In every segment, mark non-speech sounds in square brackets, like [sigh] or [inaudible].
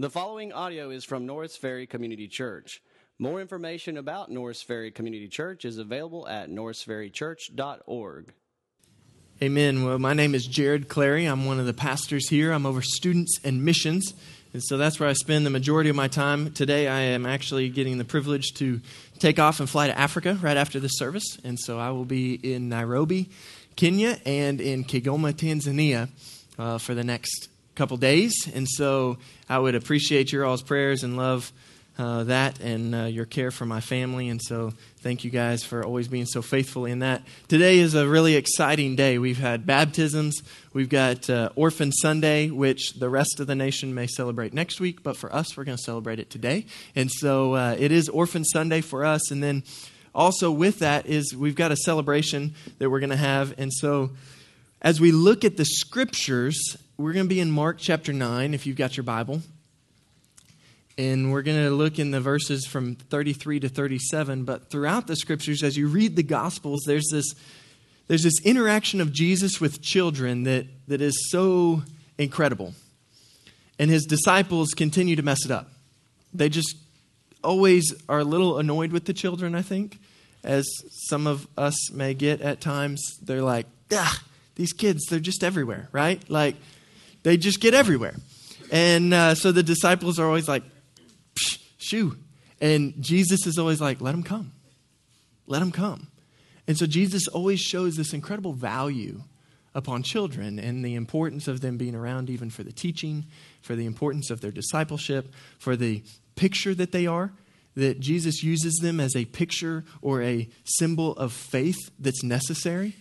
The following audio is from Norris Ferry Community Church. More information about Norris Ferry Community Church is available at norrisferrychurch.org. Amen. Well, my name is Jared Clary. I'm one of the pastors here. I'm over students and missions. And so that's where I spend the majority of my time. Today, I am actually getting the privilege to take off and fly to Africa right after this service. And so I will be in Nairobi, Kenya, and in Kigoma, Tanzania uh, for the next couple days. And so I would appreciate your all's prayers and love uh, that and uh, your care for my family. And so thank you guys for always being so faithful in that. Today is a really exciting day. We've had baptisms, we've got uh, Orphan Sunday, which the rest of the nation may celebrate next week, but for us, we're going to celebrate it today. And so uh, it is Orphan Sunday for us. And then also with that is we've got a celebration that we're going to have. And so as we look at the scriptures, we're going to be in Mark chapter 9, if you've got your Bible. And we're going to look in the verses from 33 to 37. But throughout the scriptures, as you read the Gospels, there's this, there's this interaction of Jesus with children that, that is so incredible. And his disciples continue to mess it up. They just always are a little annoyed with the children, I think, as some of us may get at times. They're like, ah, these kids, they're just everywhere, right? Like, they just get everywhere. And uh, so the disciples are always like, shoo. And Jesus is always like, let them come. Let them come. And so Jesus always shows this incredible value upon children and the importance of them being around, even for the teaching, for the importance of their discipleship, for the picture that they are. That Jesus uses them as a picture or a symbol of faith that's necessary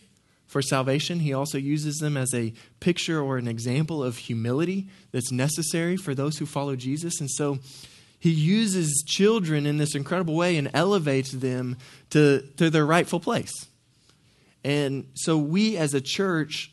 for salvation. He also uses them as a picture or an example of humility that's necessary for those who follow Jesus. And so he uses children in this incredible way and elevates them to, to their rightful place. And so we as a church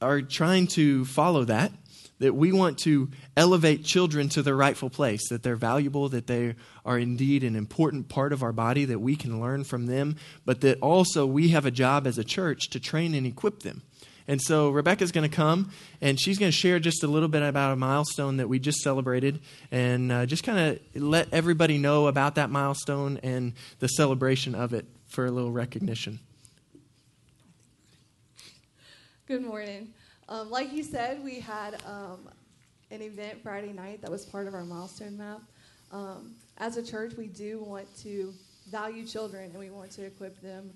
are trying to follow that that we want to elevate children to their rightful place, that they're valuable, that they are indeed an important part of our body, that we can learn from them, but that also we have a job as a church to train and equip them. And so Rebecca's going to come and she's going to share just a little bit about a milestone that we just celebrated and uh, just kind of let everybody know about that milestone and the celebration of it for a little recognition. Good morning. Um, like you said, we had um, an event Friday night that was part of our milestone map. Um, as a church, we do want to value children and we want to equip them.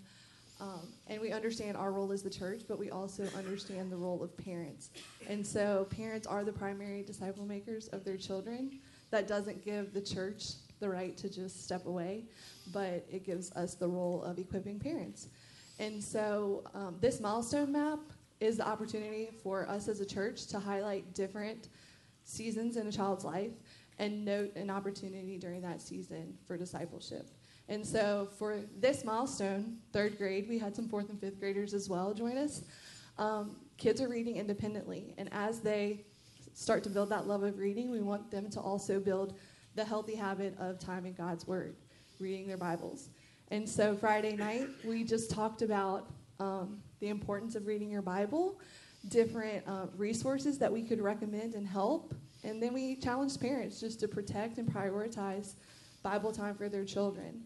Um, and we understand our role as the church, but we also understand the role of parents. And so, parents are the primary disciple makers of their children. That doesn't give the church the right to just step away, but it gives us the role of equipping parents. And so, um, this milestone map is the opportunity for us as a church to highlight different seasons in a child's life and note an opportunity during that season for discipleship. And so for this milestone, third grade, we had some fourth and fifth graders as well join us. Um, kids are reading independently, and as they start to build that love of reading, we want them to also build the healthy habit of time in God's Word, reading their Bibles. And so Friday night, we just talked about um, the importance of reading your Bible, different uh, resources that we could recommend and help. And then we challenged parents just to protect and prioritize Bible time for their children.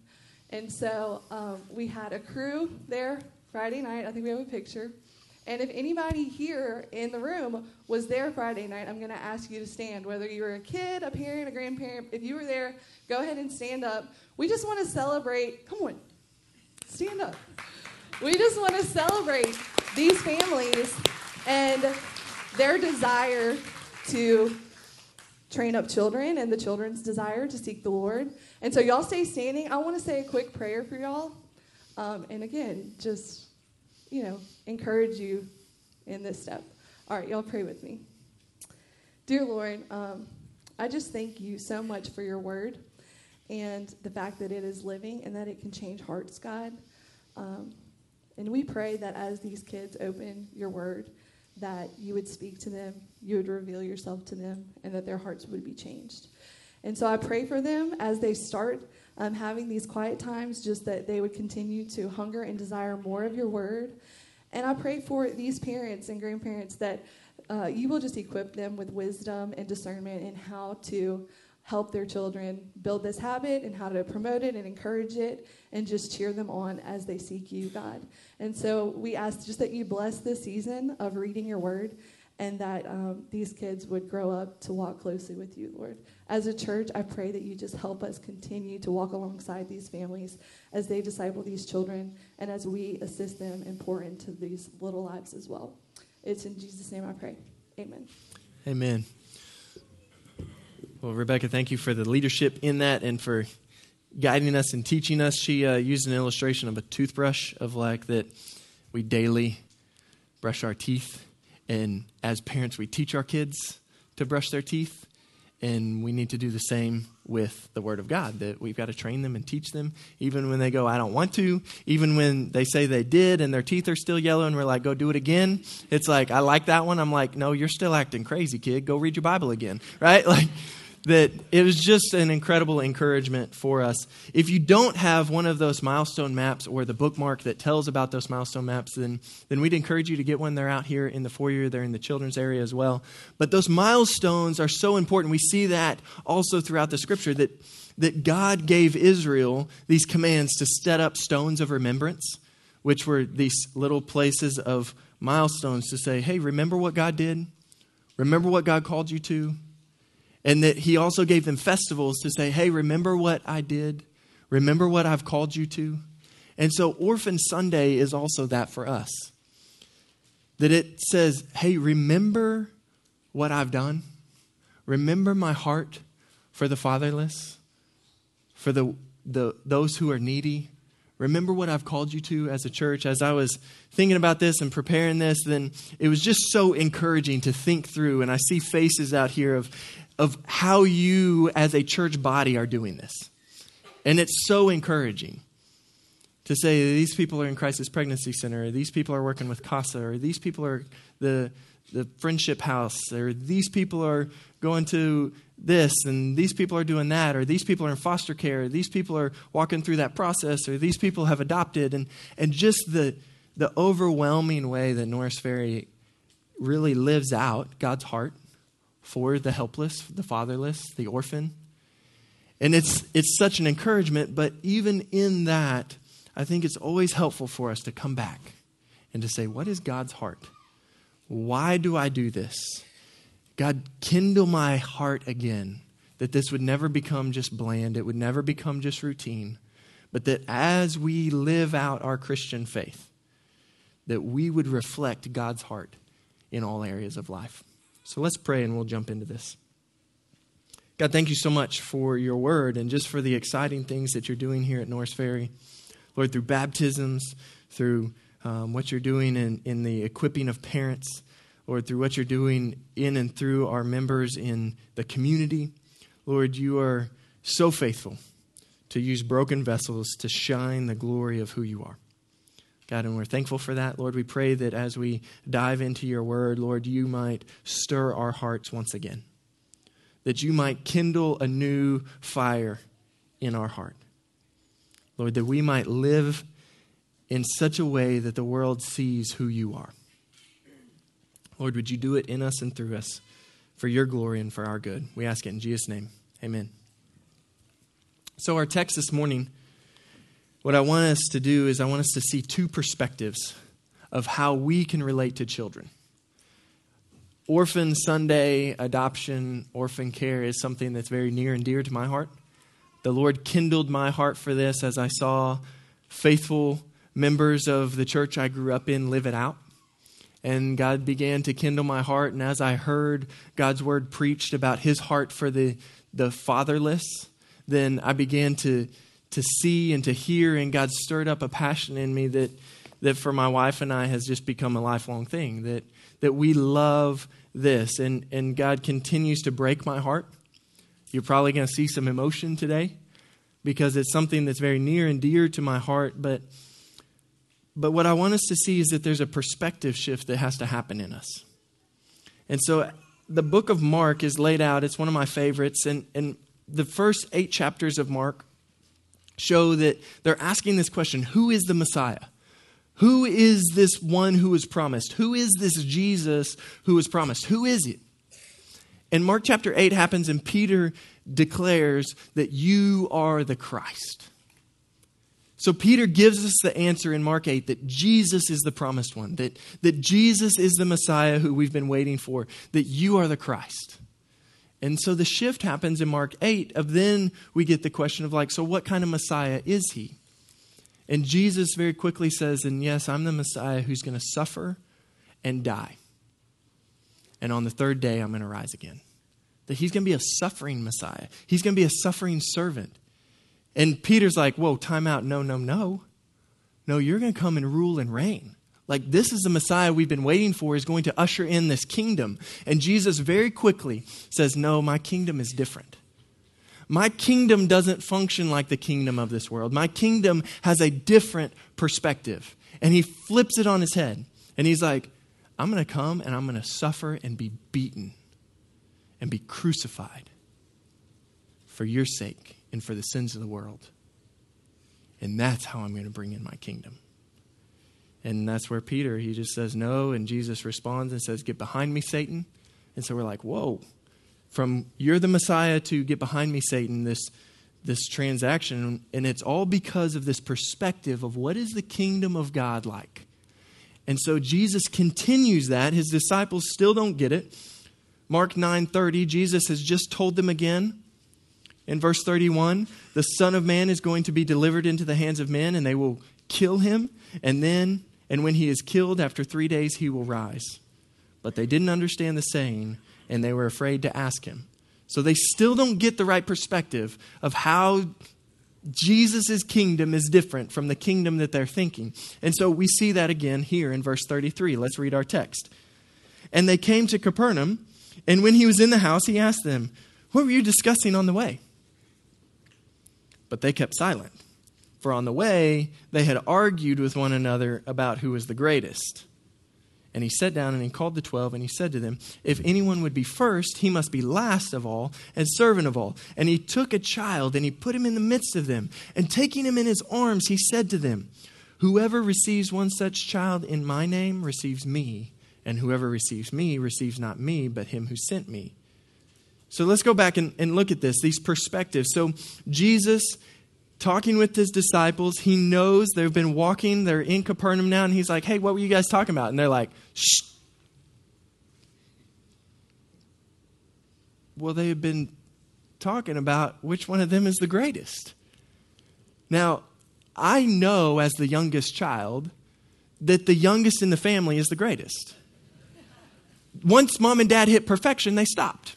And so um, we had a crew there Friday night. I think we have a picture. And if anybody here in the room was there Friday night, I'm going to ask you to stand. Whether you were a kid, a parent, a grandparent, if you were there, go ahead and stand up. We just want to celebrate. Come on, stand up. We just want to celebrate these families and their desire to train up children and the children's desire to seek the Lord. And so, y'all stay standing. I want to say a quick prayer for y'all. Um, and again, just, you know, encourage you in this step. All right, y'all pray with me. Dear Lord, um, I just thank you so much for your word and the fact that it is living and that it can change hearts, God. Um, and we pray that as these kids open your word, that you would speak to them, you would reveal yourself to them, and that their hearts would be changed. And so I pray for them as they start um, having these quiet times, just that they would continue to hunger and desire more of your word. And I pray for these parents and grandparents that uh, you will just equip them with wisdom and discernment in how to help their children build this habit and how to promote it and encourage it and just cheer them on as they seek you, God. And so we ask just that you bless this season of reading your word and that um, these kids would grow up to walk closely with you, Lord. As a church, I pray that you just help us continue to walk alongside these families as they disciple these children and as we assist them and pour into these little lives as well. It's in Jesus' name I pray. Amen. Amen. Well, Rebecca, thank you for the leadership in that and for guiding us and teaching us. She uh, used an illustration of a toothbrush, of like that we daily brush our teeth. And as parents, we teach our kids to brush their teeth. And we need to do the same with the Word of God, that we've got to train them and teach them, even when they go, I don't want to, even when they say they did and their teeth are still yellow and we're like, go do it again. It's like, I like that one. I'm like, no, you're still acting crazy, kid. Go read your Bible again, [laughs] right? Like, that it was just an incredible encouragement for us. If you don't have one of those milestone maps or the bookmark that tells about those milestone maps, then, then we'd encourage you to get one. They're out here in the foyer, they're in the children's area as well. But those milestones are so important. We see that also throughout the scripture that, that God gave Israel these commands to set up stones of remembrance, which were these little places of milestones to say, hey, remember what God did? Remember what God called you to? And that he also gave them festivals to say, hey, remember what I did? Remember what I've called you to? And so Orphan Sunday is also that for us. That it says, hey, remember what I've done? Remember my heart for the fatherless, for the, the, those who are needy. Remember what I've called you to as a church. As I was thinking about this and preparing this, then it was just so encouraging to think through. And I see faces out here of of how you as a church body are doing this. And it's so encouraging to say these people are in Crisis Pregnancy Center, these people are working with CASA, or these people are the, the Friendship House, or these people are going to this, and these people are doing that, or these people are in foster care, or these people are walking through that process, or these people have adopted, and, and just the, the overwhelming way that Norris Ferry really lives out God's heart for the helpless, the fatherless, the orphan. And it's, it's such an encouragement, but even in that, I think it's always helpful for us to come back and to say, What is God's heart? Why do I do this? God, kindle my heart again, that this would never become just bland, it would never become just routine, but that as we live out our Christian faith, that we would reflect God's heart in all areas of life. So let's pray and we'll jump into this. God, thank you so much for your word and just for the exciting things that you're doing here at Norris Ferry. Lord, through baptisms, through um, what you're doing in, in the equipping of parents, Lord, through what you're doing in and through our members in the community. Lord, you are so faithful to use broken vessels to shine the glory of who you are. God, and we're thankful for that. Lord, we pray that as we dive into your word, Lord, you might stir our hearts once again, that you might kindle a new fire in our heart. Lord, that we might live in such a way that the world sees who you are. Lord, would you do it in us and through us for your glory and for our good? We ask it in Jesus' name. Amen. So, our text this morning what I want us to do is I want us to see two perspectives of how we can relate to children. Orphan Sunday, adoption, orphan care is something that's very near and dear to my heart. The Lord kindled my heart for this as I saw faithful members of the church I grew up in live it out. And God began to kindle my heart. And as I heard God's word preached about his heart for the, the fatherless, then I began to to see and to hear, and God stirred up a passion in me that, that for my wife and I has just become a lifelong thing. That, that we love this, and, and God continues to break my heart. You're probably going to see some emotion today because it's something that's very near and dear to my heart. But, but what I want us to see is that there's a perspective shift that has to happen in us. And so the book of Mark is laid out. It's one of my favorites. And, and the first eight chapters of Mark show that they're asking this question who is the Messiah? Who is this one who was promised? Who is this Jesus who was promised? Who is it? And Mark chapter 8 happens, and Peter declares that you are the Christ. So Peter gives us the answer in Mark 8 that Jesus is the promised one, that, that Jesus is the Messiah who we've been waiting for, that you are the Christ. And so the shift happens in Mark 8 of then we get the question of like, so what kind of Messiah is he? And Jesus very quickly says, and yes, I'm the Messiah who's going to suffer and die. And on the third day, I'm going to rise again. That he's going to be a suffering Messiah. He's going to be a suffering servant. And Peter's like, whoa, time out. No, no, no. No, you're going to come and rule and reign. Like, this is the Messiah we've been waiting for, is going to usher in this kingdom. And Jesus very quickly says, No, my kingdom is different. My kingdom doesn't function like the kingdom of this world. My kingdom has a different perspective. And he flips it on his head. And he's like, I'm going to come and I'm going to suffer and be beaten and be crucified for your sake and for the sins of the world. And that's how I'm going to bring in my kingdom. And that's where Peter, he just says no. And Jesus responds and says, Get behind me, Satan. And so we're like, Whoa. From you're the Messiah to get behind me, Satan, this, this transaction. And it's all because of this perspective of what is the kingdom of God like. And so Jesus continues that. His disciples still don't get it. Mark 9:30, Jesus has just told them again in verse 31, the Son of Man is going to be delivered into the hands of men, and they will kill him. And then, and when he is killed, after three days, he will rise. But they didn't understand the saying, and they were afraid to ask him. So they still don't get the right perspective of how Jesus' kingdom is different from the kingdom that they're thinking. And so we see that again here in verse 33. Let's read our text. And they came to Capernaum, and when he was in the house, he asked them, What were you discussing on the way? But they kept silent, for on the way they had argued with one another about who was the greatest. And he sat down and he called the twelve and he said to them, If anyone would be first, he must be last of all and servant of all. And he took a child and he put him in the midst of them. And taking him in his arms, he said to them, Whoever receives one such child in my name receives me. And whoever receives me receives not me, but him who sent me. So let's go back and, and look at this, these perspectives. So Jesus talking with his disciples, he knows they've been walking, they're in Capernaum now, and he's like, Hey, what were you guys talking about? And they're like, Shh. Well, they have been talking about which one of them is the greatest. Now, I know as the youngest child that the youngest in the family is the greatest. Once mom and dad hit perfection, they stopped.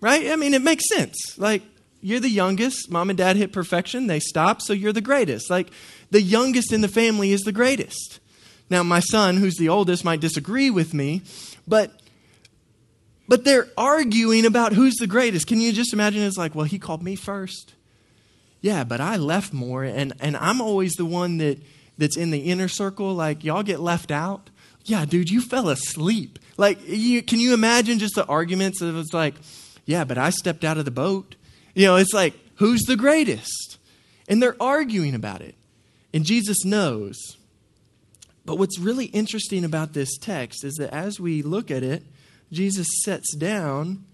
Right? I mean, it makes sense. Like, you're the youngest. Mom and dad hit perfection. They stopped, so you're the greatest. Like, the youngest in the family is the greatest. Now, my son, who's the oldest, might disagree with me, but but they're arguing about who's the greatest. Can you just imagine? It's like, well, he called me first. Yeah, but I left more, and, and I'm always the one that, that's in the inner circle. Like, y'all get left out. Yeah, dude, you fell asleep. Like, you, can you imagine just the arguments of it's like, yeah, but I stepped out of the boat. You know, it's like, who's the greatest? And they're arguing about it. And Jesus knows. But what's really interesting about this text is that as we look at it, Jesus sits down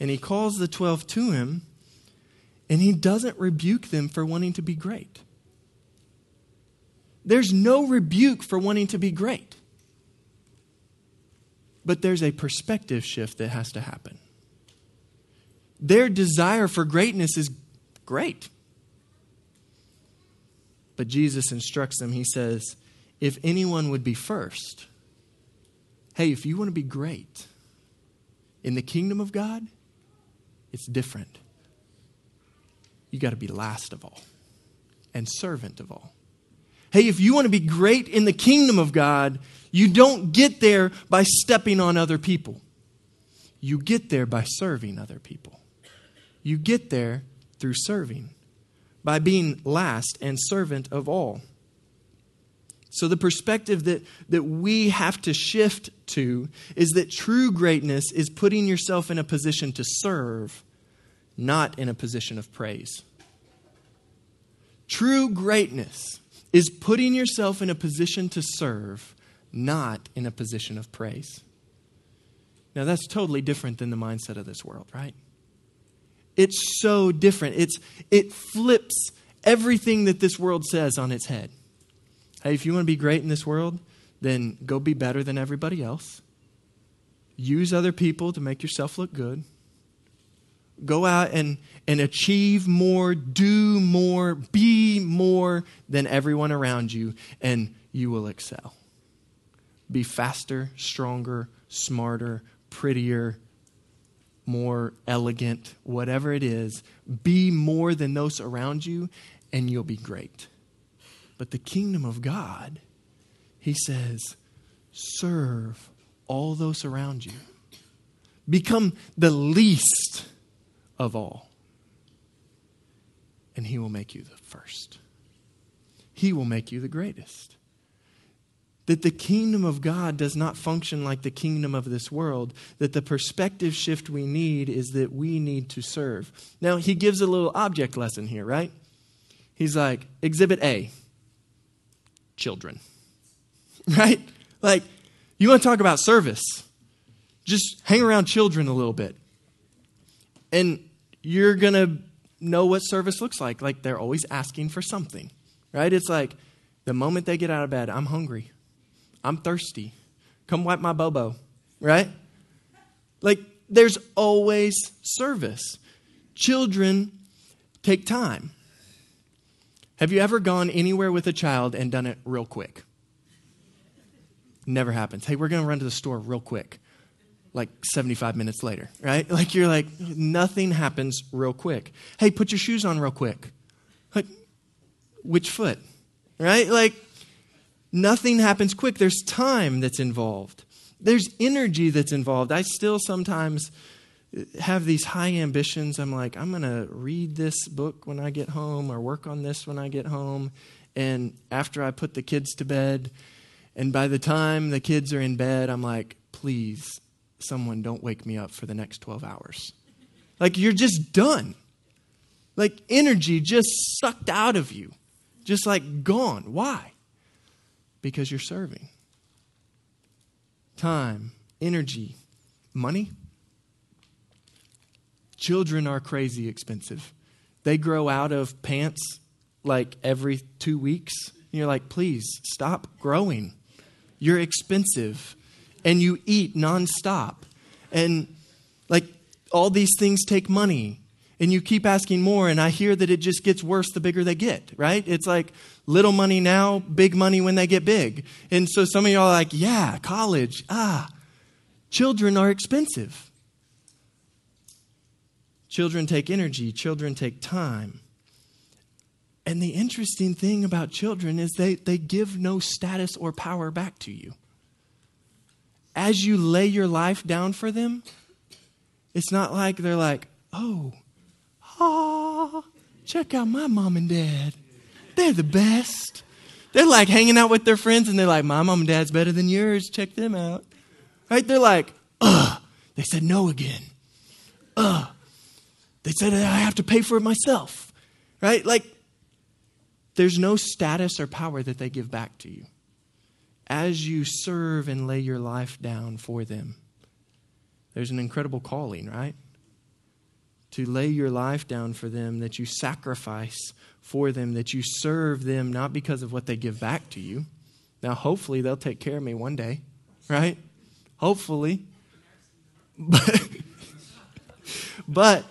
and he calls the 12 to him and he doesn't rebuke them for wanting to be great. There's no rebuke for wanting to be great. But there's a perspective shift that has to happen. Their desire for greatness is great. But Jesus instructs them, He says, if anyone would be first, hey, if you want to be great in the kingdom of God, it's different. You got to be last of all and servant of all. Hey, if you want to be great in the kingdom of God, you don't get there by stepping on other people. You get there by serving other people. You get there through serving, by being last and servant of all. So, the perspective that, that we have to shift to is that true greatness is putting yourself in a position to serve, not in a position of praise. True greatness is putting yourself in a position to serve, not in a position of praise. Now, that's totally different than the mindset of this world, right? It's so different. It's, it flips everything that this world says on its head. Hey, if you want to be great in this world, then go be better than everybody else. Use other people to make yourself look good. Go out and, and achieve more, do more, be more than everyone around you, and you will excel. Be faster, stronger, smarter, prettier, more elegant, whatever it is. Be more than those around you, and you'll be great. But the kingdom of God, he says, serve all those around you. Become the least of all. And he will make you the first. He will make you the greatest. That the kingdom of God does not function like the kingdom of this world. That the perspective shift we need is that we need to serve. Now, he gives a little object lesson here, right? He's like, Exhibit A, children. [laughs] Right? Like, you want to talk about service? Just hang around children a little bit. And you're going to know what service looks like. Like, they're always asking for something, right? It's like the moment they get out of bed, I'm hungry. I'm thirsty. Come wipe my bobo, right? Like, there's always service. Children take time. Have you ever gone anywhere with a child and done it real quick? Never happens. Hey, we're going to run to the store real quick. Like 75 minutes later, right? Like you're like, nothing happens real quick. Hey, put your shoes on real quick. Like, which foot? Right? Like, nothing happens quick. There's time that's involved, there's energy that's involved. I still sometimes have these high ambitions. I'm like, I'm going to read this book when I get home or work on this when I get home. And after I put the kids to bed, and by the time the kids are in bed, I'm like, please, someone don't wake me up for the next 12 hours. Like, you're just done. Like, energy just sucked out of you, just like gone. Why? Because you're serving. Time, energy, money Children are crazy expensive. They grow out of pants like every two weeks. And you're like, please stop growing. You're expensive. And you eat nonstop. And like all these things take money. And you keep asking more. And I hear that it just gets worse the bigger they get, right? It's like little money now, big money when they get big. And so some of y'all are like, yeah, college, ah. Children are expensive. Children take energy, children take time. And the interesting thing about children is they, they give no status or power back to you. As you lay your life down for them, it's not like they're like, oh, ah, check out my mom and dad. They're the best. They're like hanging out with their friends and they're like, my mom and dad's better than yours. Check them out. Right? They're like, ugh. They said no again. Ugh. They said, I have to pay for it myself, right? Like, there's no status or power that they give back to you. As you serve and lay your life down for them, there's an incredible calling, right? To lay your life down for them, that you sacrifice for them, that you serve them not because of what they give back to you. Now, hopefully, they'll take care of me one day, right? Hopefully. But, but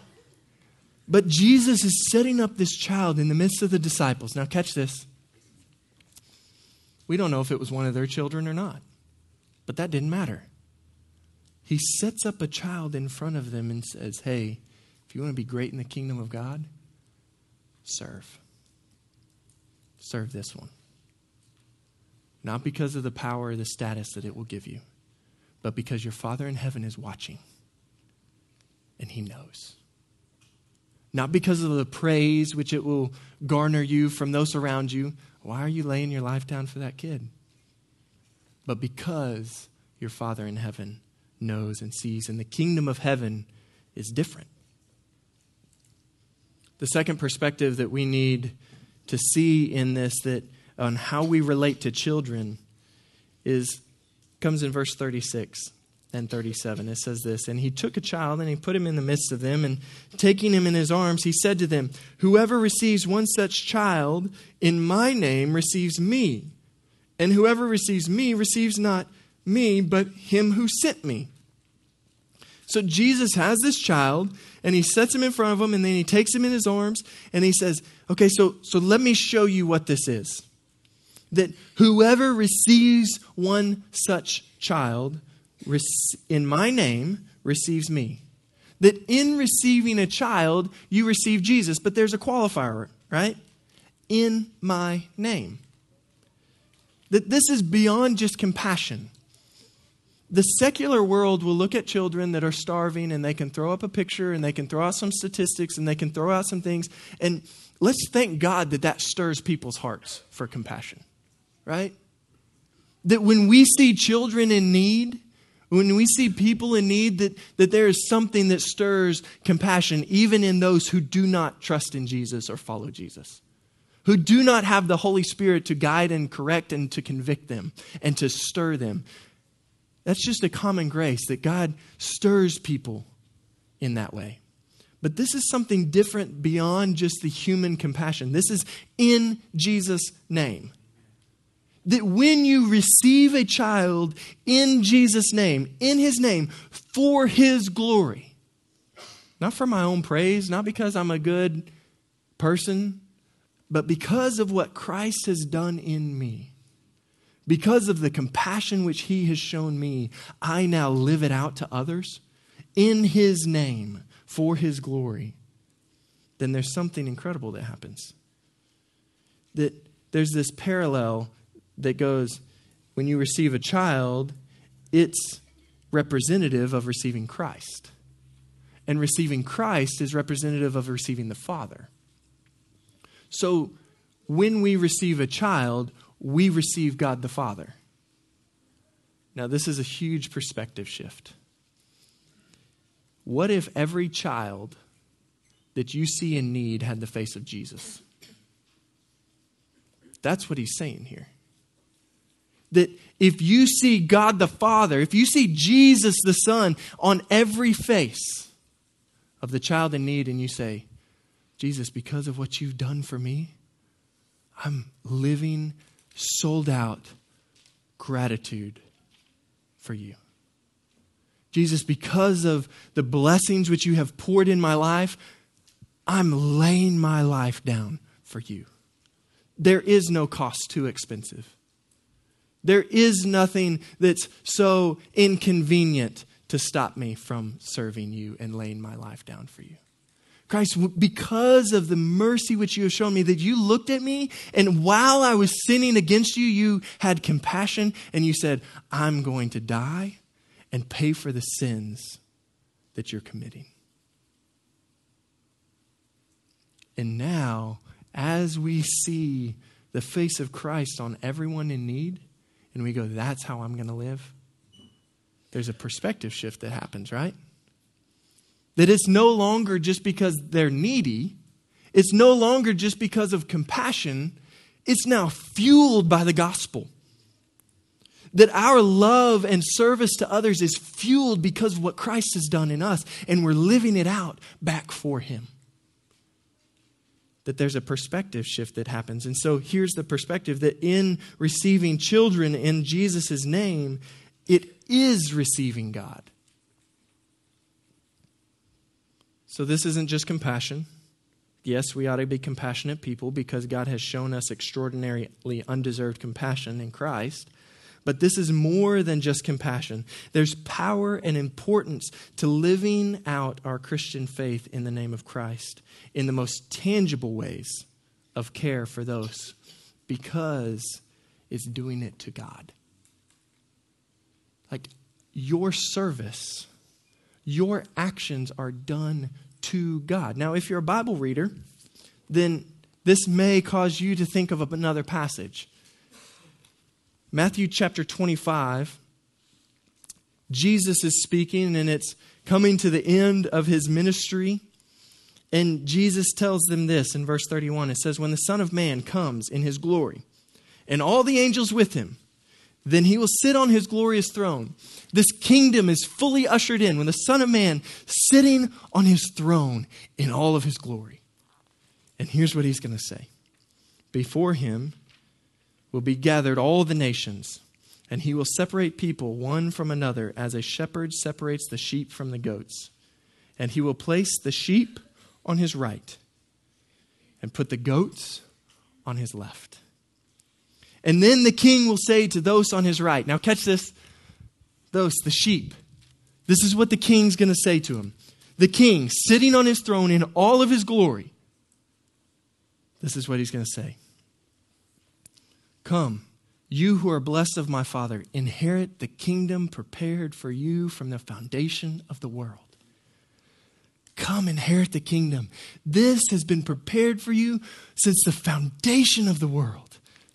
but Jesus is setting up this child in the midst of the disciples. Now, catch this. We don't know if it was one of their children or not, but that didn't matter. He sets up a child in front of them and says, Hey, if you want to be great in the kingdom of God, serve. Serve this one. Not because of the power or the status that it will give you, but because your Father in heaven is watching and He knows not because of the praise which it will garner you from those around you. Why are you laying your life down for that kid? But because your Father in heaven knows and sees, and the kingdom of heaven is different. The second perspective that we need to see in this that on how we relate to children is comes in verse 36 and 37. It says this And he took a child and he put him in the midst of them, and taking him in his arms, he said to them, Whoever receives one such child in my name receives me, and whoever receives me receives not me, but him who sent me. So Jesus has this child, and he sets him in front of him, and then he takes him in his arms, and he says, Okay, so, so let me show you what this is. That whoever receives one such child in my name receives me. That in receiving a child, you receive Jesus, but there's a qualifier, right? In my name. That this is beyond just compassion. The secular world will look at children that are starving and they can throw up a picture and they can throw out some statistics and they can throw out some things. And let's thank God that that stirs people's hearts for compassion, right? That when we see children in need, when we see people in need, that, that there is something that stirs compassion, even in those who do not trust in Jesus or follow Jesus, who do not have the Holy Spirit to guide and correct and to convict them and to stir them. That's just a common grace that God stirs people in that way. But this is something different beyond just the human compassion. This is in Jesus' name that when you receive a child in Jesus' name, in his name, for his glory, not for my own praise, not because I'm a good person, but because of what Christ has done in me. Because of the compassion which he has shown me, I now live it out to others in his name for his glory. Then there's something incredible that happens. That there's this parallel that goes when you receive a child, it's representative of receiving Christ. And receiving Christ is representative of receiving the Father. So when we receive a child, we receive God the Father. Now, this is a huge perspective shift. What if every child that you see in need had the face of Jesus? That's what he's saying here that if you see God the Father, if you see Jesus the Son on every face of the child in need, and you say, Jesus, because of what you've done for me, I'm living sold out gratitude for you. Jesus, because of the blessings which you have poured in my life, I'm laying my life down for you. There is no cost too expensive. There is nothing that's so inconvenient to stop me from serving you and laying my life down for you. Christ, because of the mercy which you have shown me, that you looked at me and while I was sinning against you, you had compassion and you said, I'm going to die and pay for the sins that you're committing. And now, as we see the face of Christ on everyone in need, and we go, that's how I'm going to live, there's a perspective shift that happens, right? That it's no longer just because they're needy, it's no longer just because of compassion, it's now fueled by the gospel. That our love and service to others is fueled because of what Christ has done in us, and we're living it out back for Him that there's a perspective shift that happens. And so here's the perspective that in receiving children in Jesus' name, it is receiving God. So this isn't just compassion. Yes, we ought to be compassionate people because God has shown us extraordinarily undeserved compassion in Christ. But this is more than just compassion. There's power and importance to living out our Christian faith in the name of Christ in the most tangible ways of care for those because it's doing it to God. Like your service, your actions are done to God. Now, if you're a Bible reader, then this may cause you to think of another passage. Matthew chapter 25, Jesus is speaking, and it's coming to the end of his ministry. And Jesus tells them this in verse 31. It says, When the Son of Man comes in his glory, and all the angels with him. Then he will sit on his glorious throne. This kingdom is fully ushered in when the Son of Man sitting on his throne in all of his glory. And here's what he's going to say Before him will be gathered all the nations, and he will separate people one from another as a shepherd separates the sheep from the goats. And he will place the sheep on his right and put the goats on his left. And then the king will say to those on his right, now catch this, those, the sheep. This is what the king's going to say to him. The king, sitting on his throne in all of his glory, this is what he's going to say Come, you who are blessed of my Father, inherit the kingdom prepared for you from the foundation of the world. Come inherit the kingdom. This has been prepared for you since the foundation of the world.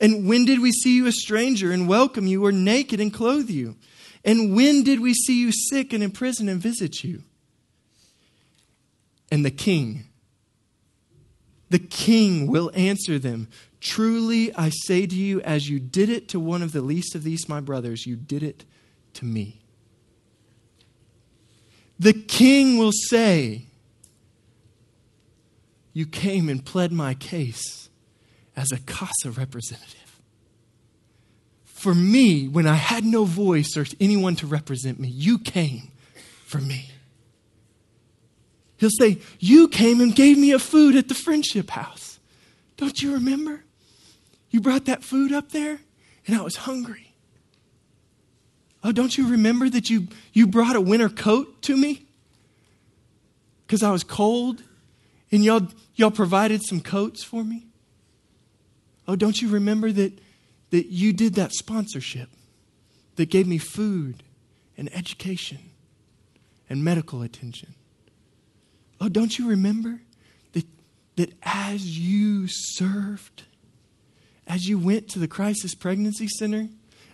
And when did we see you a stranger and welcome you, or naked and clothe you? And when did we see you sick and in prison and visit you? And the king, the king will answer them Truly I say to you, as you did it to one of the least of these my brothers, you did it to me. The king will say, You came and pled my case as a CASA representative. For me, when I had no voice or anyone to represent me, you came for me. He'll say, You came and gave me a food at the friendship house. Don't you remember? You brought that food up there, and I was hungry. Oh, don't you remember that you, you brought a winter coat to me? Because I was cold, and y'all, y'all provided some coats for me? Oh, don't you remember that, that you did that sponsorship that gave me food and education and medical attention? Oh, don't you remember that, that as you served, as you went to the crisis pregnancy center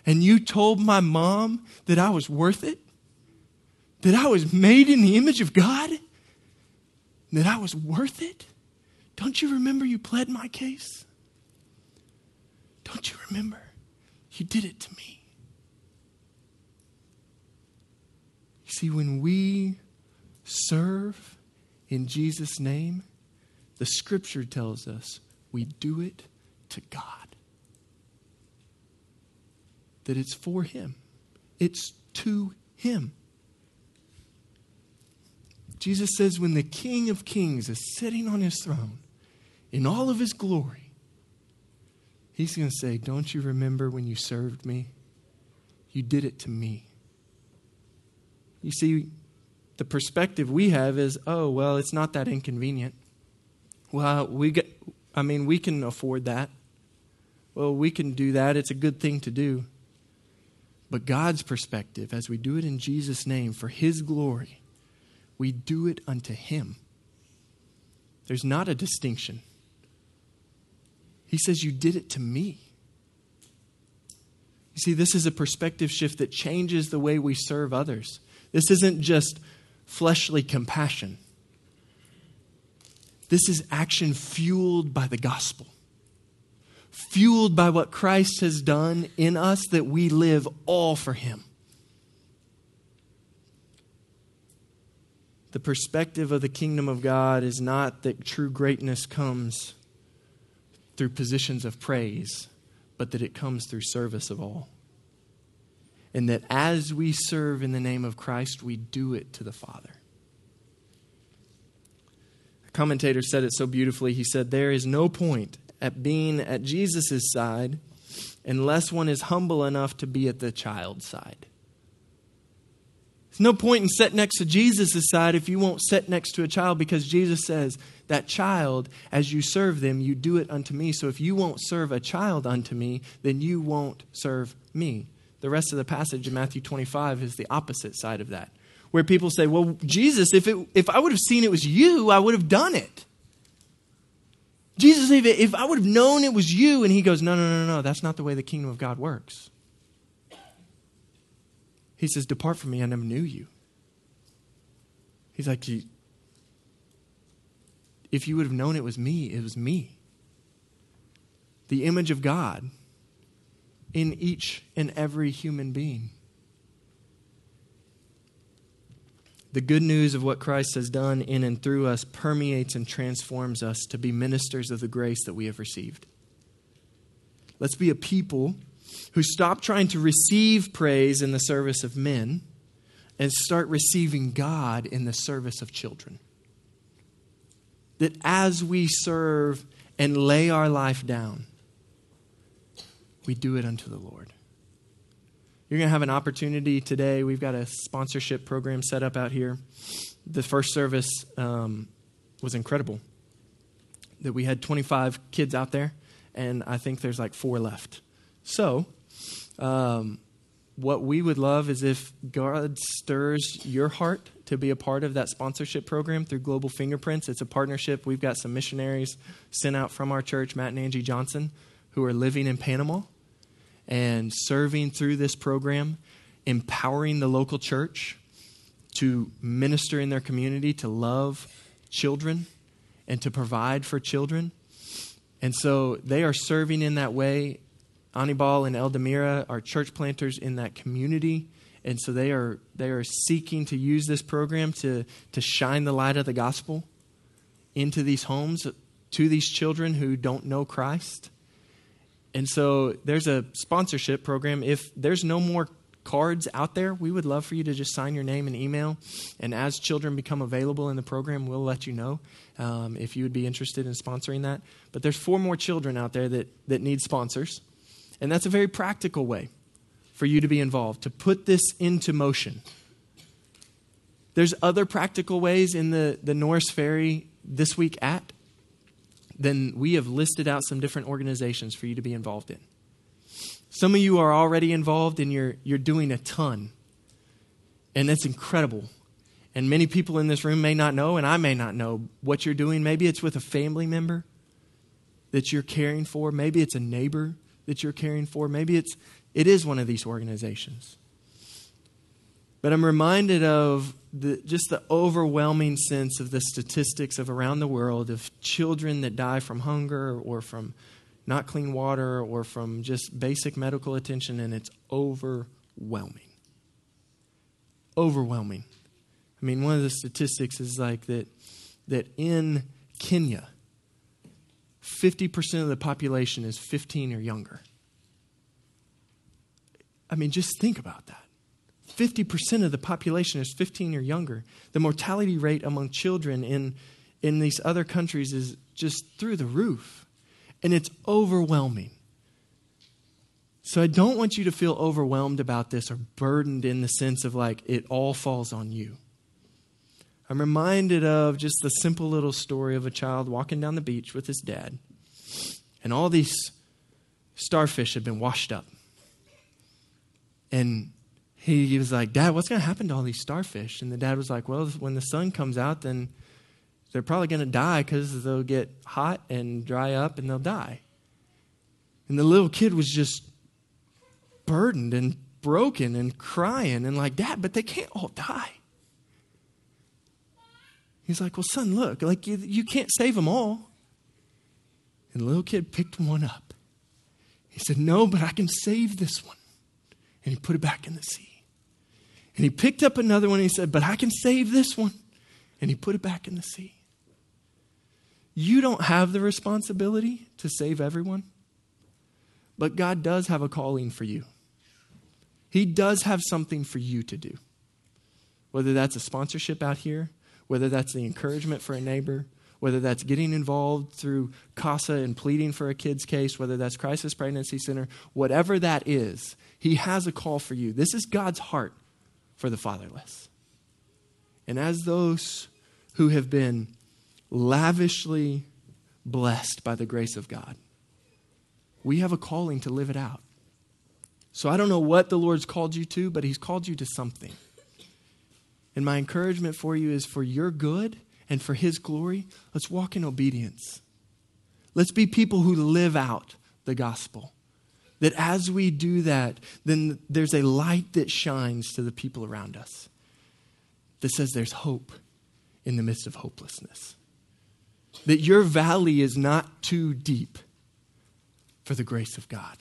and you told my mom that I was worth it, that I was made in the image of God, that I was worth it? Don't you remember you pled my case? Don't you remember? You did it to me. You see, when we serve in Jesus' name, the scripture tells us we do it to God. That it's for Him, it's to Him. Jesus says, when the King of Kings is sitting on his throne in all of his glory, he's going to say, Don't you remember when you served me? You did it to me. You see, the perspective we have is, oh, well, it's not that inconvenient. Well, we get, I mean, we can afford that. Well, we can do that. It's a good thing to do. But God's perspective, as we do it in Jesus' name for His glory, we do it unto Him. There's not a distinction. He says, You did it to me. You see, this is a perspective shift that changes the way we serve others. This isn't just fleshly compassion, this is action fueled by the gospel, fueled by what Christ has done in us that we live all for Him. The perspective of the kingdom of God is not that true greatness comes through positions of praise, but that it comes through service of all. And that as we serve in the name of Christ, we do it to the Father. A commentator said it so beautifully. He said, There is no point at being at Jesus' side unless one is humble enough to be at the child's side. There's no point in sitting next to Jesus' side if you won't sit next to a child because Jesus says, That child, as you serve them, you do it unto me. So if you won't serve a child unto me, then you won't serve me. The rest of the passage in Matthew 25 is the opposite side of that, where people say, Well, Jesus, if, it, if I would have seen it was you, I would have done it. Jesus, if, if I would have known it was you, and he goes, No, no, no, no, that's not the way the kingdom of God works. He says, Depart from me, I never knew you. He's like, If you would have known it was me, it was me. The image of God in each and every human being. The good news of what Christ has done in and through us permeates and transforms us to be ministers of the grace that we have received. Let's be a people who stop trying to receive praise in the service of men and start receiving God in the service of children. That as we serve and lay our life down, we do it unto the Lord. You're going to have an opportunity today. We've got a sponsorship program set up out here. The first service um, was incredible. That we had 25 kids out there, and I think there's like four left. So, um, what we would love is if God stirs your heart to be a part of that sponsorship program through Global Fingerprints. It's a partnership. We've got some missionaries sent out from our church, Matt and Angie Johnson, who are living in Panama and serving through this program, empowering the local church to minister in their community, to love children, and to provide for children. And so they are serving in that way Anibal and Eldamira are church planters in that community. And so they are, they are seeking to use this program to, to shine the light of the gospel into these homes to these children who don't know Christ. And so there's a sponsorship program. If there's no more cards out there, we would love for you to just sign your name and email. And as children become available in the program, we'll let you know um, if you would be interested in sponsoring that. But there's four more children out there that, that need sponsors. And that's a very practical way for you to be involved, to put this into motion. There's other practical ways in the, the Norris Ferry This Week at. Then we have listed out some different organizations for you to be involved in. Some of you are already involved and you're, you're doing a ton. And that's incredible. And many people in this room may not know, and I may not know what you're doing. Maybe it's with a family member that you're caring for, maybe it's a neighbor that you're caring for. Maybe it's it is one of these organizations. But I'm reminded of the, just the overwhelming sense of the statistics of around the world of children that die from hunger or from not clean water or from just basic medical attention, and it's overwhelming. Overwhelming. I mean, one of the statistics is like that, that in Kenya, 50% of the population is 15 or younger. I mean, just think about that. 50% of the population is 15 or younger. The mortality rate among children in, in these other countries is just through the roof. And it's overwhelming. So I don't want you to feel overwhelmed about this or burdened in the sense of like it all falls on you. I'm reminded of just the simple little story of a child walking down the beach with his dad, and all these starfish had been washed up. And he was like, Dad, what's going to happen to all these starfish? And the dad was like, Well, when the sun comes out, then they're probably going to die because they'll get hot and dry up and they'll die. And the little kid was just burdened and broken and crying and like, Dad, but they can't all die. He's like, Well, son, look, like you, you can't save them all. And the little kid picked one up. He said, No, but I can save this one. And he put it back in the sea. And he picked up another one and he said, But I can save this one. And he put it back in the sea. You don't have the responsibility to save everyone, but God does have a calling for you. He does have something for you to do. Whether that's a sponsorship out here, whether that's the encouragement for a neighbor, whether that's getting involved through CASA and pleading for a kid's case, whether that's Crisis Pregnancy Center, whatever that is, He has a call for you. This is God's heart for the fatherless. And as those who have been lavishly blessed by the grace of God, we have a calling to live it out. So I don't know what the Lord's called you to, but He's called you to something. And my encouragement for you is for your good and for His glory, let's walk in obedience. Let's be people who live out the gospel. That as we do that, then there's a light that shines to the people around us that says there's hope in the midst of hopelessness. That your valley is not too deep for the grace of God.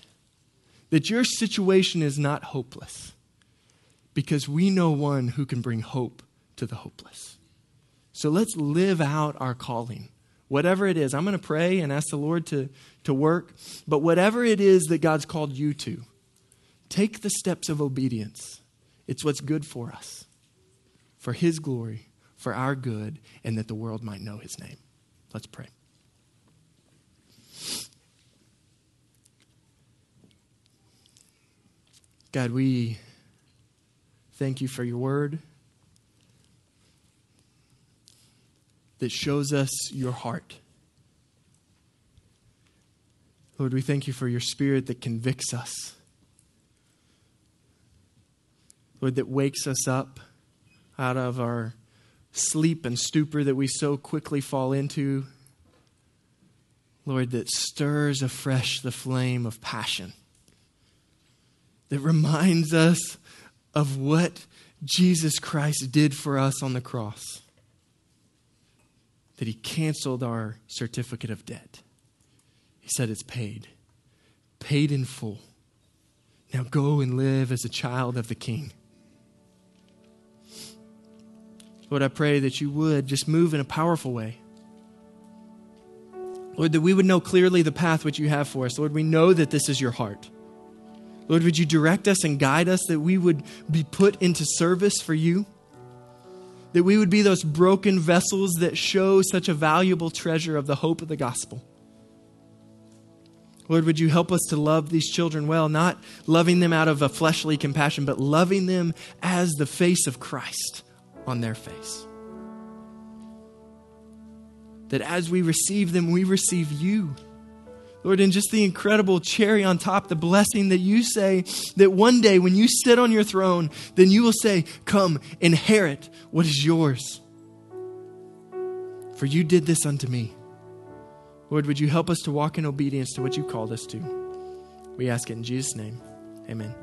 That your situation is not hopeless because we know one who can bring hope to the hopeless. So let's live out our calling. Whatever it is, I'm going to pray and ask the Lord to, to work. But whatever it is that God's called you to, take the steps of obedience. It's what's good for us, for His glory, for our good, and that the world might know His name. Let's pray. God, we thank you for your word that shows us your heart. Lord, we thank you for your spirit that convicts us. Lord, that wakes us up out of our sleep and stupor that we so quickly fall into. Lord, that stirs afresh the flame of passion that reminds us of what Jesus Christ did for us on the cross. That he canceled our certificate of debt. He said it's paid, paid in full. Now go and live as a child of the King. Lord, I pray that you would just move in a powerful way. Lord, that we would know clearly the path which you have for us. Lord, we know that this is your heart. Lord, would you direct us and guide us that we would be put into service for you? That we would be those broken vessels that show such a valuable treasure of the hope of the gospel. Lord, would you help us to love these children well, not loving them out of a fleshly compassion, but loving them as the face of Christ on their face. That as we receive them, we receive you. Lord, and just the incredible cherry on top, the blessing that you say that one day when you sit on your throne, then you will say, Come, inherit what is yours. For you did this unto me. Lord, would you help us to walk in obedience to what you called us to? We ask it in Jesus' name. Amen.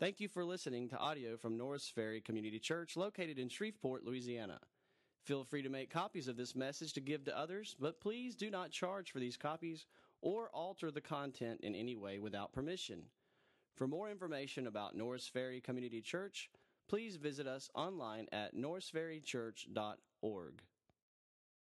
Thank you for listening to audio from Norris Ferry Community Church located in Shreveport, Louisiana. Feel free to make copies of this message to give to others, but please do not charge for these copies or alter the content in any way without permission. For more information about Norris Ferry Community Church, please visit us online at norrisferrychurch.org.